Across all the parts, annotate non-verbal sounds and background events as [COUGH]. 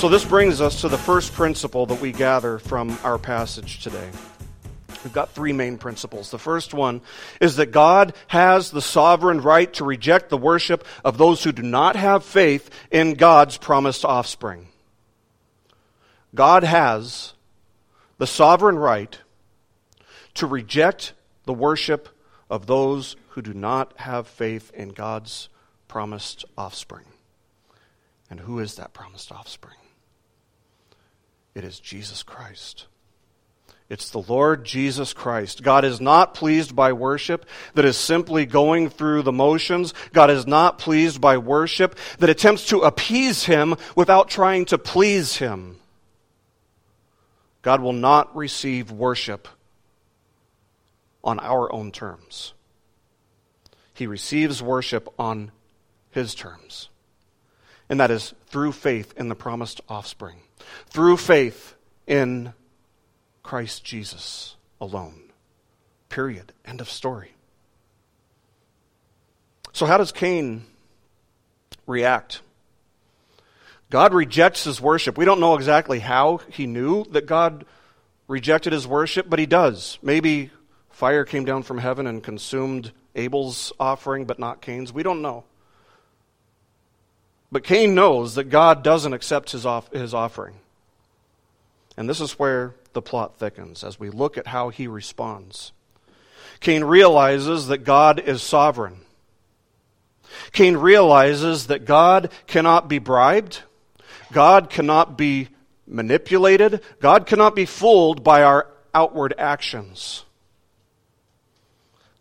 So, this brings us to the first principle that we gather from our passage today. We've got three main principles. The first one is that God has the sovereign right to reject the worship of those who do not have faith in God's promised offspring. God has the sovereign right to reject the worship of those who do not have faith in God's promised offspring. And who is that promised offspring? It is Jesus Christ. It's the Lord Jesus Christ. God is not pleased by worship that is simply going through the motions. God is not pleased by worship that attempts to appease Him without trying to please Him. God will not receive worship on our own terms. He receives worship on His terms. And that is through faith in the promised offspring, through faith in Christ Jesus alone. Period. End of story. So, how does Cain react? God rejects his worship. We don't know exactly how he knew that God rejected his worship, but he does. Maybe fire came down from heaven and consumed Abel's offering, but not Cain's. We don't know. But Cain knows that God doesn't accept his, off- his offering. And this is where the plot thickens as we look at how he responds. Cain realizes that God is sovereign. Cain realizes that God cannot be bribed, God cannot be manipulated, God cannot be fooled by our outward actions.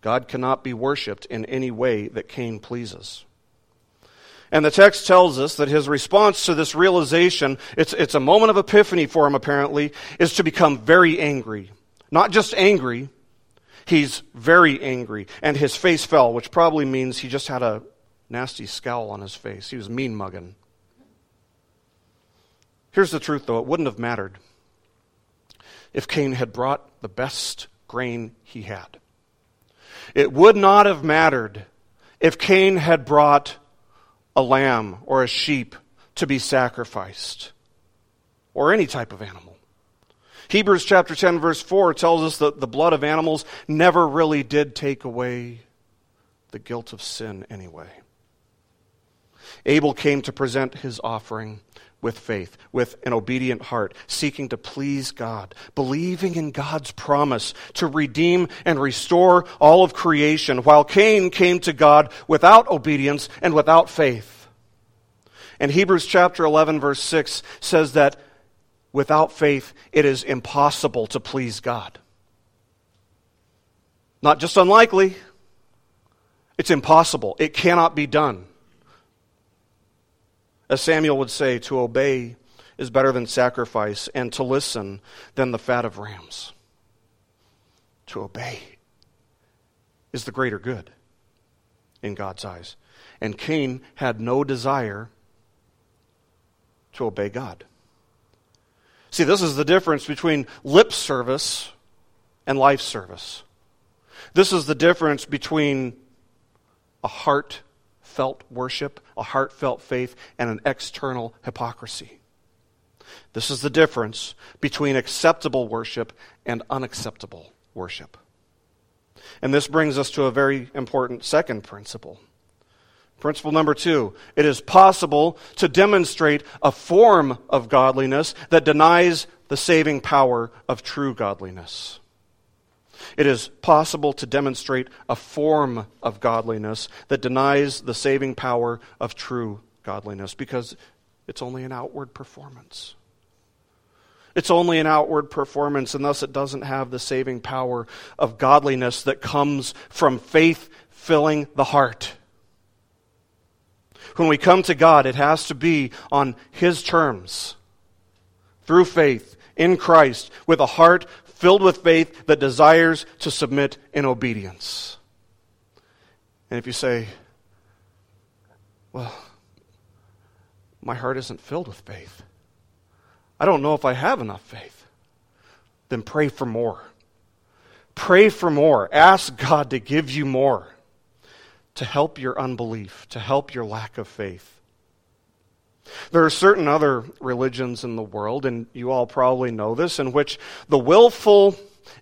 God cannot be worshiped in any way that Cain pleases. And the text tells us that his response to this realization, it's, it's a moment of epiphany for him apparently, is to become very angry. Not just angry, he's very angry. And his face fell, which probably means he just had a nasty scowl on his face. He was mean mugging. Here's the truth, though it wouldn't have mattered if Cain had brought the best grain he had. It would not have mattered if Cain had brought a lamb or a sheep to be sacrificed, or any type of animal. Hebrews chapter 10, verse 4 tells us that the blood of animals never really did take away the guilt of sin anyway. Abel came to present his offering with faith, with an obedient heart, seeking to please God, believing in God's promise to redeem and restore all of creation, while Cain came to God without obedience and without faith. And Hebrews chapter 11, verse 6 says that without faith, it is impossible to please God. Not just unlikely, it's impossible. It cannot be done. As Samuel would say, to obey is better than sacrifice, and to listen than the fat of rams. To obey is the greater good in God's eyes. And Cain had no desire to obey God. See, this is the difference between lip service and life service. This is the difference between a heart heartfelt worship, a heartfelt faith, and an external hypocrisy. This is the difference between acceptable worship and unacceptable worship. And this brings us to a very important second principle. Principle number two it is possible to demonstrate a form of godliness that denies the saving power of true godliness. It is possible to demonstrate a form of godliness that denies the saving power of true godliness because it's only an outward performance. It's only an outward performance, and thus it doesn't have the saving power of godliness that comes from faith filling the heart. When we come to God, it has to be on His terms, through faith in Christ, with a heart filled with faith that desires to submit in obedience. And if you say, well, my heart isn't filled with faith, I don't know if I have enough faith, then pray for more. Pray for more. Ask God to give you more to help your unbelief, to help your lack of faith. There are certain other religions in the world, and you all probably know this, in which the willful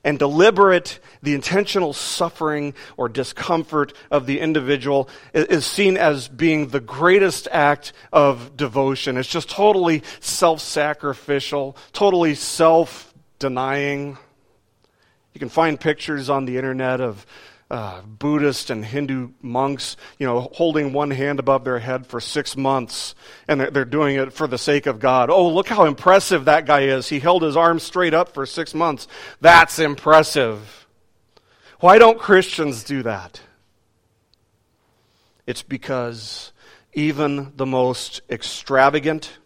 and deliberate, the intentional suffering or discomfort of the individual is seen as being the greatest act of devotion. It's just totally self sacrificial, totally self denying. You can find pictures on the internet of uh, Buddhist and Hindu monks, you know, holding one hand above their head for six months, and they're, they're doing it for the sake of God. Oh, look how impressive that guy is. He held his arms straight up for six months. That's impressive. Why don't Christians do that? It's because even the most extravagant,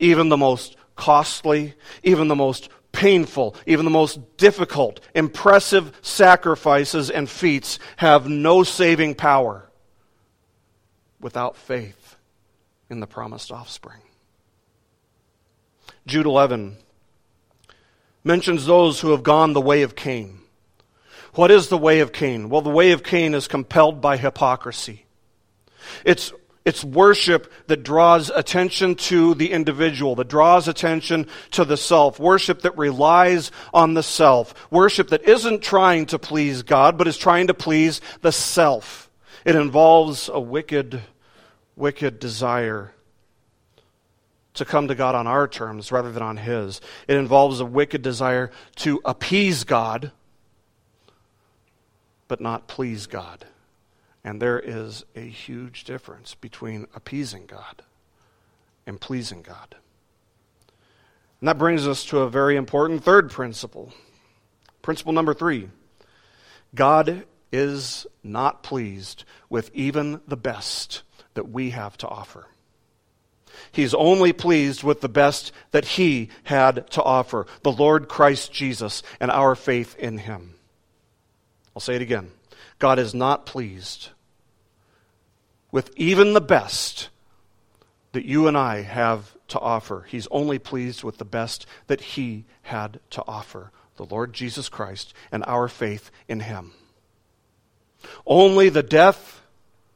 even the most costly, even the most painful, even the most difficult, impressive sacrifices and feats have no saving power without faith in the promised offspring. Jude 11 mentions those who have gone the way of Cain. What is the way of Cain? Well, the way of Cain is compelled by hypocrisy. It's it's worship that draws attention to the individual, that draws attention to the self. Worship that relies on the self. Worship that isn't trying to please God, but is trying to please the self. It involves a wicked, wicked desire to come to God on our terms rather than on His. It involves a wicked desire to appease God, but not please God. And there is a huge difference between appeasing God and pleasing God. And that brings us to a very important third principle. Principle number three God is not pleased with even the best that we have to offer. He's only pleased with the best that He had to offer the Lord Christ Jesus and our faith in Him. I'll say it again. God is not pleased with even the best that you and I have to offer. He's only pleased with the best that He had to offer the Lord Jesus Christ and our faith in Him. Only the death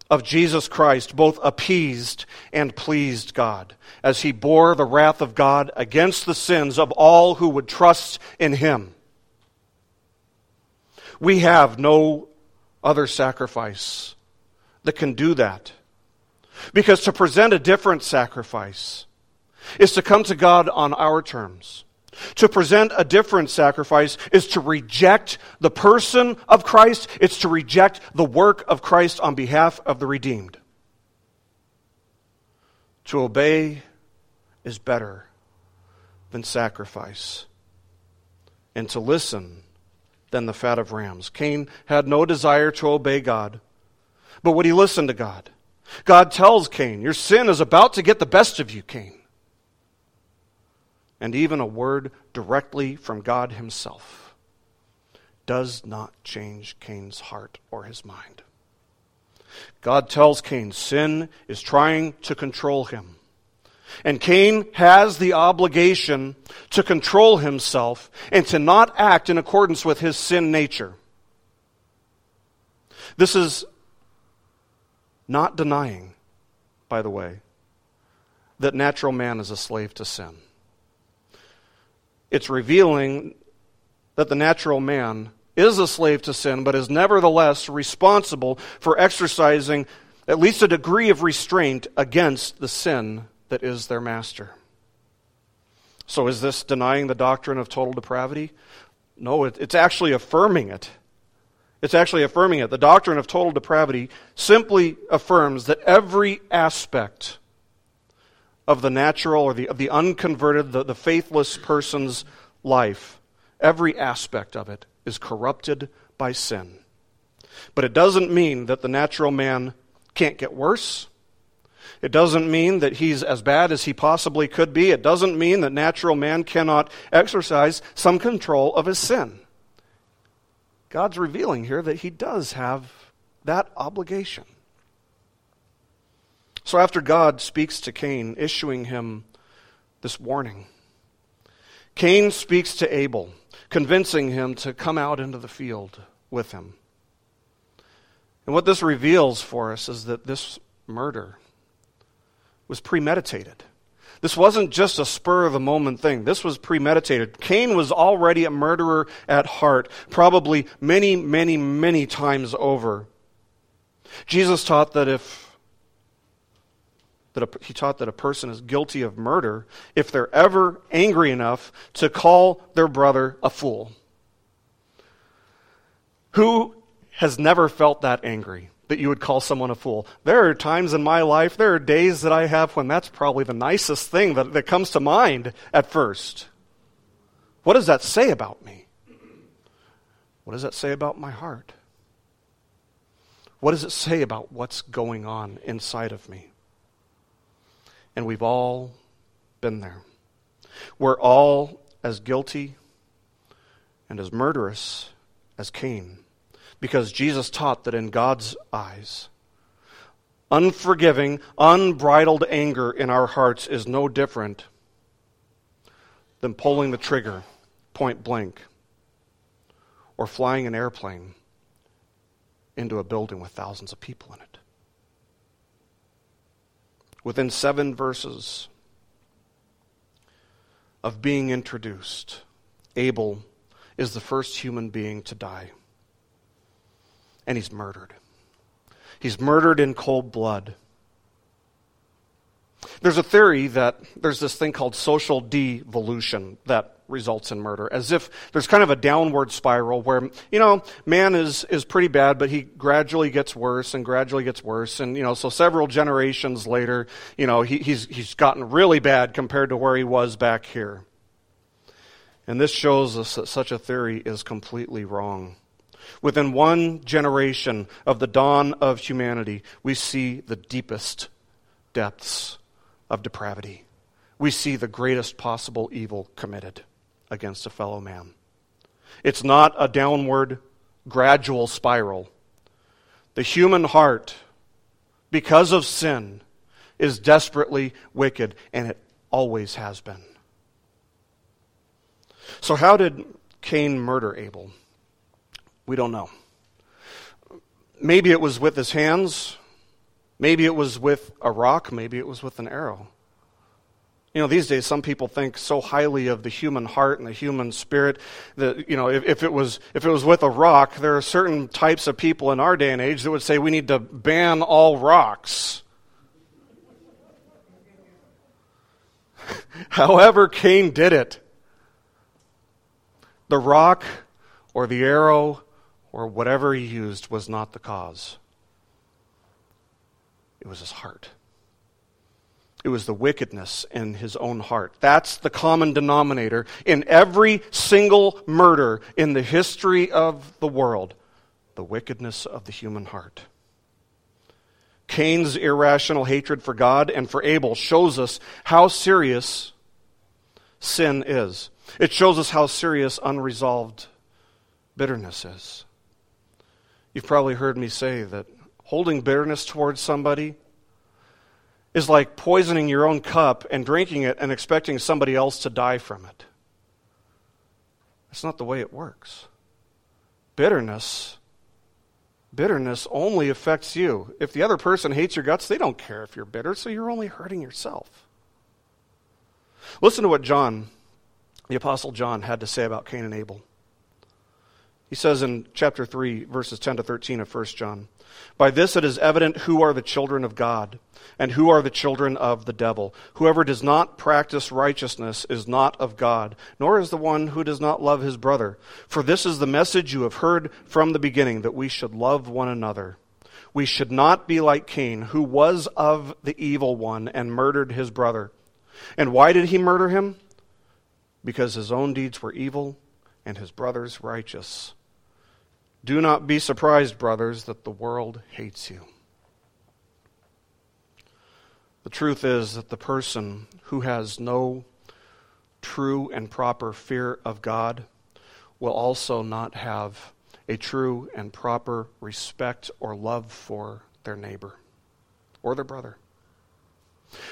of Jesus Christ both appeased and pleased God as He bore the wrath of God against the sins of all who would trust in Him. We have no other sacrifice that can do that. Because to present a different sacrifice is to come to God on our terms. To present a different sacrifice is to reject the person of Christ, it's to reject the work of Christ on behalf of the redeemed. To obey is better than sacrifice, and to listen than the fat of rams. Cain had no desire to obey God. But would he listen to God? God tells Cain, Your sin is about to get the best of you, Cain. And even a word directly from God Himself does not change Cain's heart or his mind. God tells Cain, Sin is trying to control him. And Cain has the obligation to control himself and to not act in accordance with his sin nature. This is not denying, by the way, that natural man is a slave to sin. It's revealing that the natural man is a slave to sin, but is nevertheless responsible for exercising at least a degree of restraint against the sin that is their master. So, is this denying the doctrine of total depravity? No, it's actually affirming it. It's actually affirming it. The doctrine of total depravity simply affirms that every aspect of the natural or the, of the unconverted, the, the faithless person's life, every aspect of it is corrupted by sin. But it doesn't mean that the natural man can't get worse. It doesn't mean that he's as bad as he possibly could be. It doesn't mean that natural man cannot exercise some control of his sin. God's revealing here that he does have that obligation. So after God speaks to Cain, issuing him this warning, Cain speaks to Abel, convincing him to come out into the field with him. And what this reveals for us is that this murder was premeditated. This wasn't just a spur of the moment thing. This was premeditated. Cain was already a murderer at heart, probably many, many, many times over. Jesus taught that if that a, he taught that a person is guilty of murder if they're ever angry enough to call their brother a fool. Who has never felt that angry? That you would call someone a fool. There are times in my life, there are days that I have when that's probably the nicest thing that, that comes to mind at first. What does that say about me? What does that say about my heart? What does it say about what's going on inside of me? And we've all been there. We're all as guilty and as murderous as Cain because Jesus taught that in God's eyes, unforgiving, unbridled anger in our hearts is no different than pulling the trigger point blank or flying an airplane into a building with thousands of people in it. Within seven verses of being introduced, Abel is the first human being to die and he's murdered. He's murdered in cold blood. There's a theory that there's this thing called social devolution that results in murder, as if there's kind of a downward spiral where, you know, man is, is pretty bad, but he gradually gets worse and gradually gets worse. And, you know, so several generations later, you know, he, he's, he's gotten really bad compared to where he was back here. And this shows us that such a theory is completely wrong. Within one generation of the dawn of humanity, we see the deepest depths of depravity. We see the greatest possible evil committed against a fellow man. It's not a downward, gradual spiral. The human heart, because of sin, is desperately wicked, and it always has been. So, how did Cain murder Abel? We don't know. Maybe it was with his hands. Maybe it was with a rock. Maybe it was with an arrow. You know, these days some people think so highly of the human heart and the human spirit that, you know, if, if, it was, if it was with a rock, there are certain types of people in our day and age that would say we need to ban all rocks. [LAUGHS] However, Cain did it. The rock or the arrow or whatever he used was not the cause. It was his heart. It was the wickedness in his own heart. That's the common denominator in every single murder in the history of the world the wickedness of the human heart. Cain's irrational hatred for God and for Abel shows us how serious sin is. It shows us how serious unresolved bitterness is. You've probably heard me say that holding bitterness towards somebody is like poisoning your own cup and drinking it and expecting somebody else to die from it. That's not the way it works. Bitterness bitterness only affects you. If the other person hates your guts, they don't care if you're bitter, so you're only hurting yourself. Listen to what John, the apostle John had to say about Cain and Abel. He says in chapter 3, verses 10 to 13 of 1 John, By this it is evident who are the children of God, and who are the children of the devil. Whoever does not practice righteousness is not of God, nor is the one who does not love his brother. For this is the message you have heard from the beginning, that we should love one another. We should not be like Cain, who was of the evil one and murdered his brother. And why did he murder him? Because his own deeds were evil and his brother's righteous. Do not be surprised, brothers, that the world hates you. The truth is that the person who has no true and proper fear of God will also not have a true and proper respect or love for their neighbor or their brother.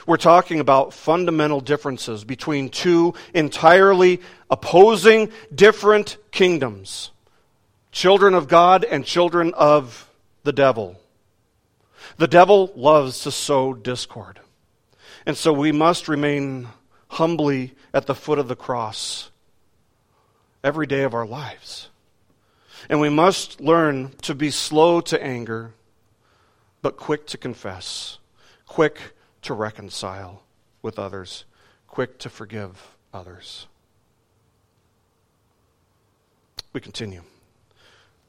We're talking about fundamental differences between two entirely opposing, different kingdoms children of God and children of the devil. The devil loves to sow discord. And so we must remain humbly at the foot of the cross every day of our lives. And we must learn to be slow to anger, but quick to confess, quick to reconcile with others, quick to forgive others. We continue.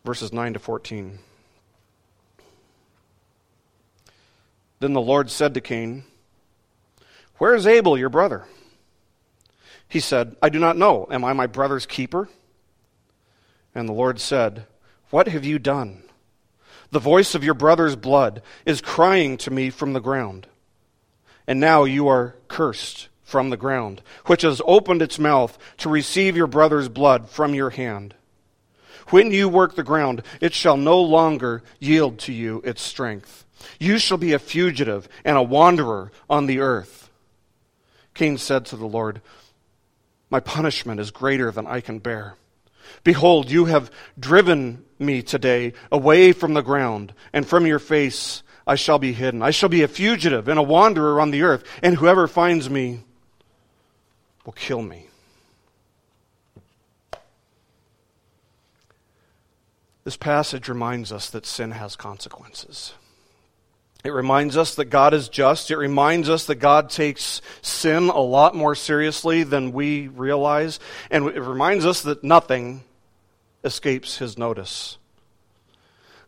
Verses 9 to 14. Then the Lord said to Cain, Where is Abel, your brother? He said, I do not know. Am I my brother's keeper? And the Lord said, What have you done? The voice of your brother's blood is crying to me from the ground. And now you are cursed from the ground, which has opened its mouth to receive your brother's blood from your hand. When you work the ground, it shall no longer yield to you its strength. You shall be a fugitive and a wanderer on the earth. Cain said to the Lord, My punishment is greater than I can bear. Behold, you have driven me today away from the ground, and from your face I shall be hidden. I shall be a fugitive and a wanderer on the earth, and whoever finds me will kill me. This passage reminds us that sin has consequences. It reminds us that God is just. It reminds us that God takes sin a lot more seriously than we realize. And it reminds us that nothing escapes his notice.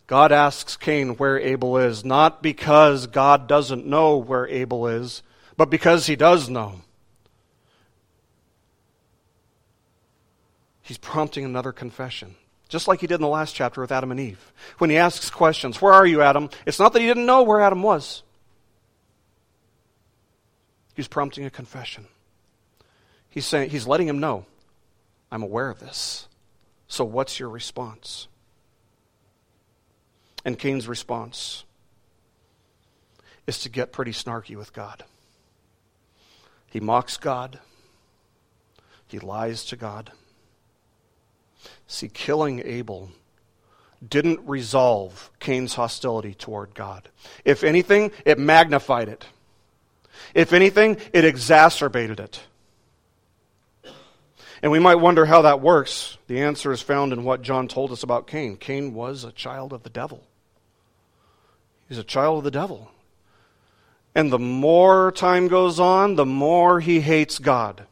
God asks Cain where Abel is, not because God doesn't know where Abel is, but because he does know. He's prompting another confession, just like he did in the last chapter with Adam and Eve. When he asks questions, Where are you, Adam? It's not that he didn't know where Adam was, he's prompting a confession. He's, saying, he's letting him know, I'm aware of this. So, what's your response? And Cain's response is to get pretty snarky with God. He mocks God, he lies to God. See, killing Abel didn't resolve Cain's hostility toward God. If anything, it magnified it. If anything, it exacerbated it. And we might wonder how that works. The answer is found in what John told us about Cain. Cain was a child of the devil. He's a child of the devil. And the more time goes on, the more he hates God.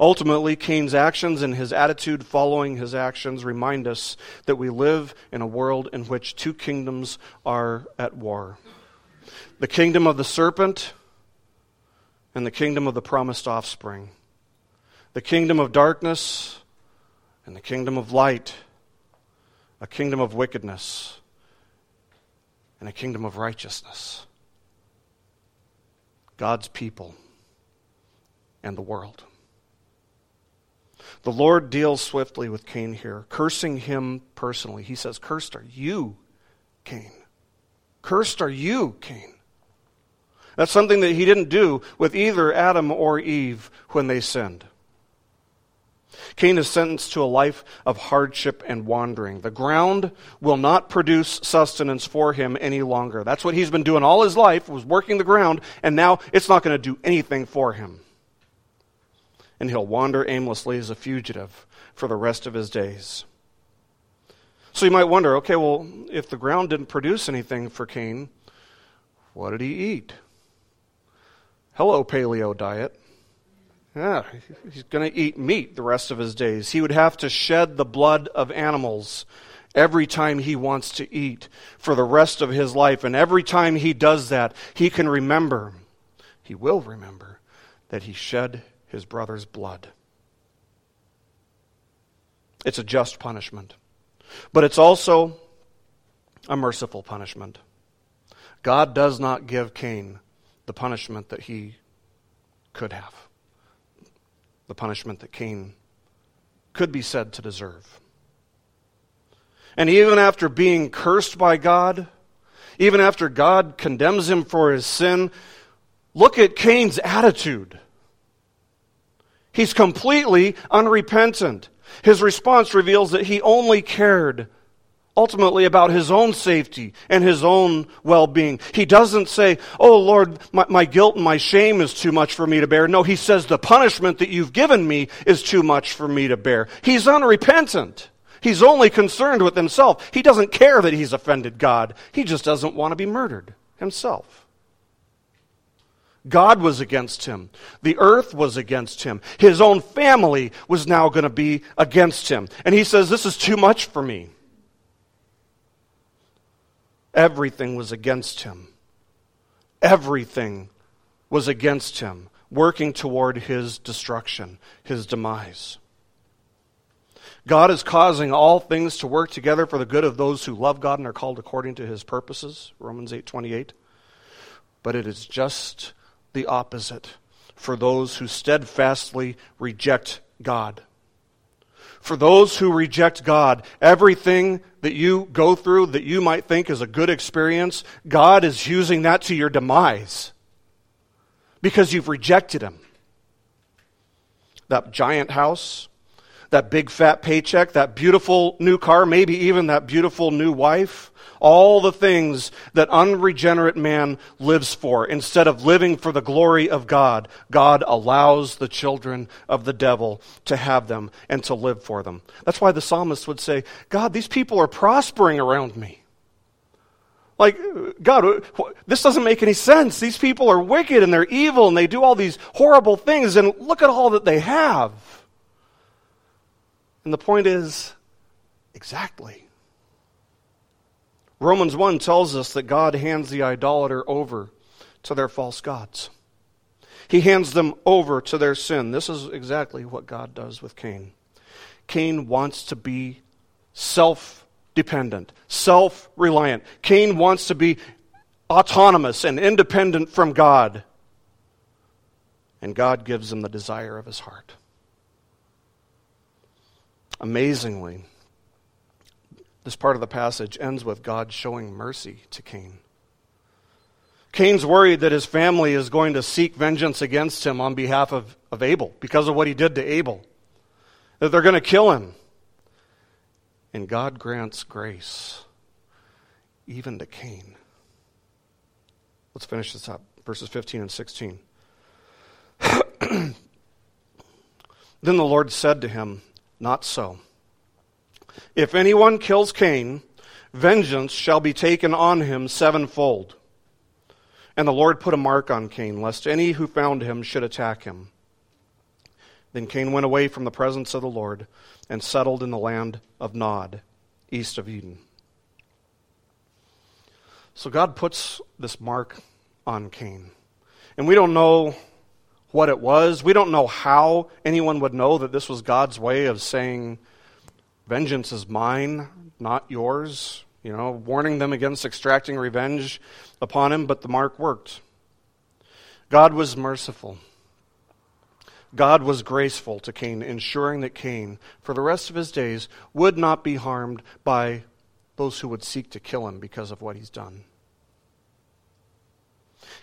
Ultimately, Cain's actions and his attitude following his actions remind us that we live in a world in which two kingdoms are at war the kingdom of the serpent and the kingdom of the promised offspring the kingdom of darkness and the kingdom of light, a kingdom of wickedness and a kingdom of righteousness. God's people and the world. The Lord deals swiftly with Cain here, cursing him personally. He says, Cursed are you, Cain. Cursed are you, Cain. That's something that he didn't do with either Adam or Eve when they sinned. Cain is sentenced to a life of hardship and wandering. The ground will not produce sustenance for him any longer. That's what he's been doing all his life, was working the ground, and now it's not going to do anything for him. And he'll wander aimlessly as a fugitive for the rest of his days. So you might wonder, okay, well, if the ground didn't produce anything for Cain, what did he eat? Hello, paleo diet. Yeah, he's going to eat meat the rest of his days. He would have to shed the blood of animals every time he wants to eat for the rest of his life. And every time he does that, he can remember, he will remember, that he shed his brother's blood. It's a just punishment, but it's also a merciful punishment. God does not give Cain the punishment that he could have the punishment that Cain could be said to deserve. And even after being cursed by God, even after God condemns him for his sin, look at Cain's attitude. He's completely unrepentant. His response reveals that he only cared ultimately about his own safety and his own well being. He doesn't say, Oh Lord, my, my, guilt and my shame is too much for me to bear. No, he says, The punishment that you've given me is too much for me to bear. He's unrepentant. He's only concerned with himself. He doesn't care that he's offended God, he just doesn't want to be murdered himself. God was against him. The earth was against him. His own family was now going to be against him. And he says, This is too much for me. Everything was against him. Everything was against him, working toward his destruction, his demise. God is causing all things to work together for the good of those who love God and are called according to his purposes, Romans 8:28. But it is just the opposite for those who steadfastly reject God. For those who reject God, everything that you go through that you might think is a good experience, God is using that to your demise because you've rejected Him. That giant house, that big fat paycheck, that beautiful new car, maybe even that beautiful new wife, all the things that unregenerate man lives for. Instead of living for the glory of God, God allows the children of the devil to have them and to live for them. That's why the psalmist would say, God, these people are prospering around me. Like, God, this doesn't make any sense. These people are wicked and they're evil and they do all these horrible things, and look at all that they have. And the point is, exactly. Romans 1 tells us that God hands the idolater over to their false gods. He hands them over to their sin. This is exactly what God does with Cain. Cain wants to be self dependent, self reliant. Cain wants to be autonomous and independent from God. And God gives him the desire of his heart. Amazingly, this part of the passage ends with God showing mercy to Cain. Cain's worried that his family is going to seek vengeance against him on behalf of, of Abel because of what he did to Abel, that they're going to kill him. And God grants grace even to Cain. Let's finish this up. Verses 15 and 16. [CLEARS THROAT] then the Lord said to him, Not so. If anyone kills Cain, vengeance shall be taken on him sevenfold. And the Lord put a mark on Cain, lest any who found him should attack him. Then Cain went away from the presence of the Lord and settled in the land of Nod, east of Eden. So God puts this mark on Cain. And we don't know what it was. We don't know how anyone would know that this was God's way of saying, Vengeance is mine, not yours. You know, warning them against extracting revenge upon him, but the mark worked. God was merciful. God was graceful to Cain, ensuring that Cain, for the rest of his days, would not be harmed by those who would seek to kill him because of what he's done.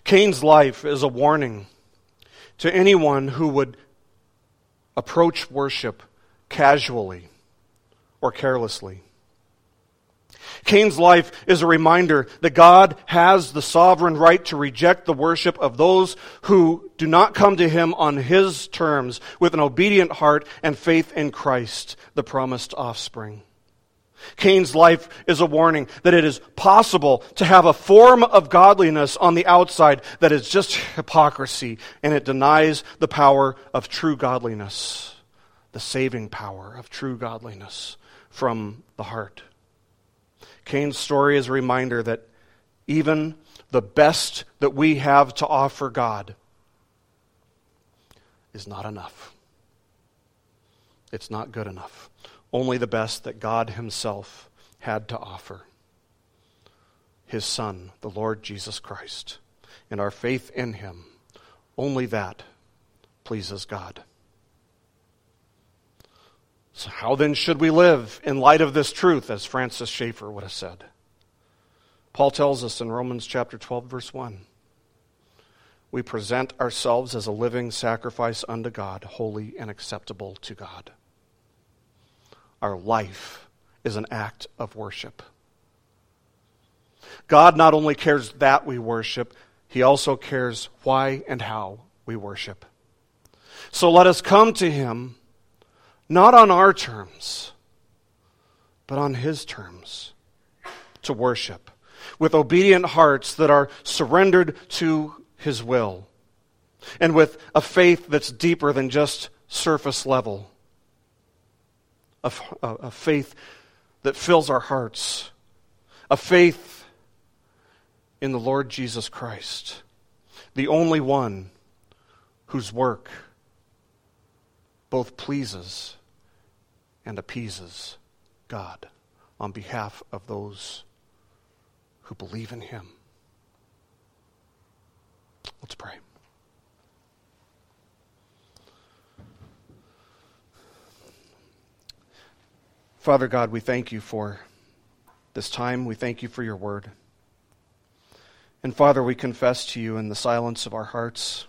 Cain's life is a warning to anyone who would approach worship casually or carelessly. Cain's life is a reminder that God has the sovereign right to reject the worship of those who do not come to him on his terms with an obedient heart and faith in Christ, the promised offspring. Cain's life is a warning that it is possible to have a form of godliness on the outside that is just hypocrisy and it denies the power of true godliness, the saving power of true godliness from the heart. Cain's story is a reminder that even the best that we have to offer God is not enough. It's not good enough. Only the best that God Himself had to offer His Son, the Lord Jesus Christ, and our faith in Him, only that pleases God. So, how then should we live in light of this truth, as Francis Schaeffer would have said? Paul tells us in Romans chapter 12, verse 1 we present ourselves as a living sacrifice unto God, holy and acceptable to God. Our life is an act of worship. God not only cares that we worship, He also cares why and how we worship. So let us come to Him not on our terms, but on His terms to worship with obedient hearts that are surrendered to His will and with a faith that's deeper than just surface level, a, faith that fills our hearts, a faith in the Lord Jesus Christ, the only one whose work both pleases and appeases God on behalf of those who believe in Him. Let's pray. Father God, we thank you for this time. We thank you for your word. And Father, we confess to you in the silence of our hearts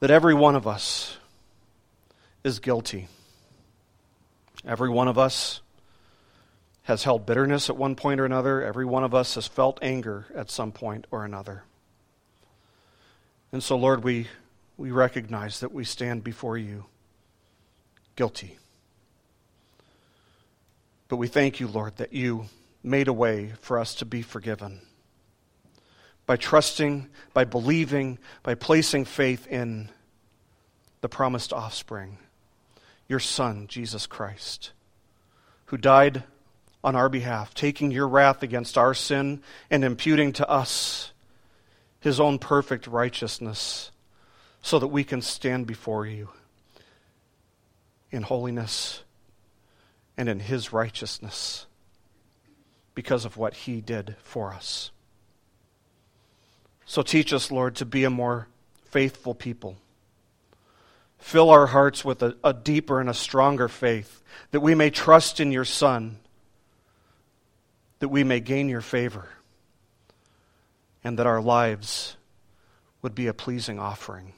that every one of us is guilty. Every one of us has held bitterness at one point or another. Every one of us has felt anger at some point or another. And so, Lord, we, we recognize that we stand before you guilty. But we thank you, Lord, that you made a way for us to be forgiven. By trusting, by believing, by placing faith in the promised offspring, your Son, Jesus Christ, who died on our behalf, taking your wrath against our sin and imputing to us his own perfect righteousness, so that we can stand before you in holiness and in his righteousness because of what he did for us. So teach us, Lord, to be a more faithful people. Fill our hearts with a, a, deeper and a stronger faith that we may trust in your Son, that we may gain your favor, and that our lives would be a pleasing offering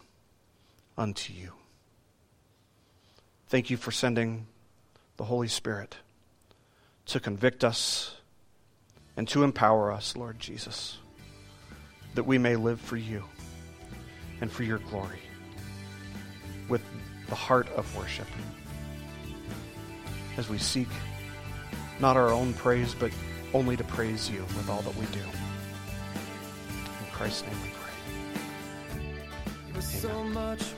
unto you. Thank you for sending the Holy Spirit to convict us and to empower us, Lord Jesus, that we may live for you and for your glory with the heart of worship as we seek not our own praise, but only to praise you with all that we do. In Christ's name we pray. Amen.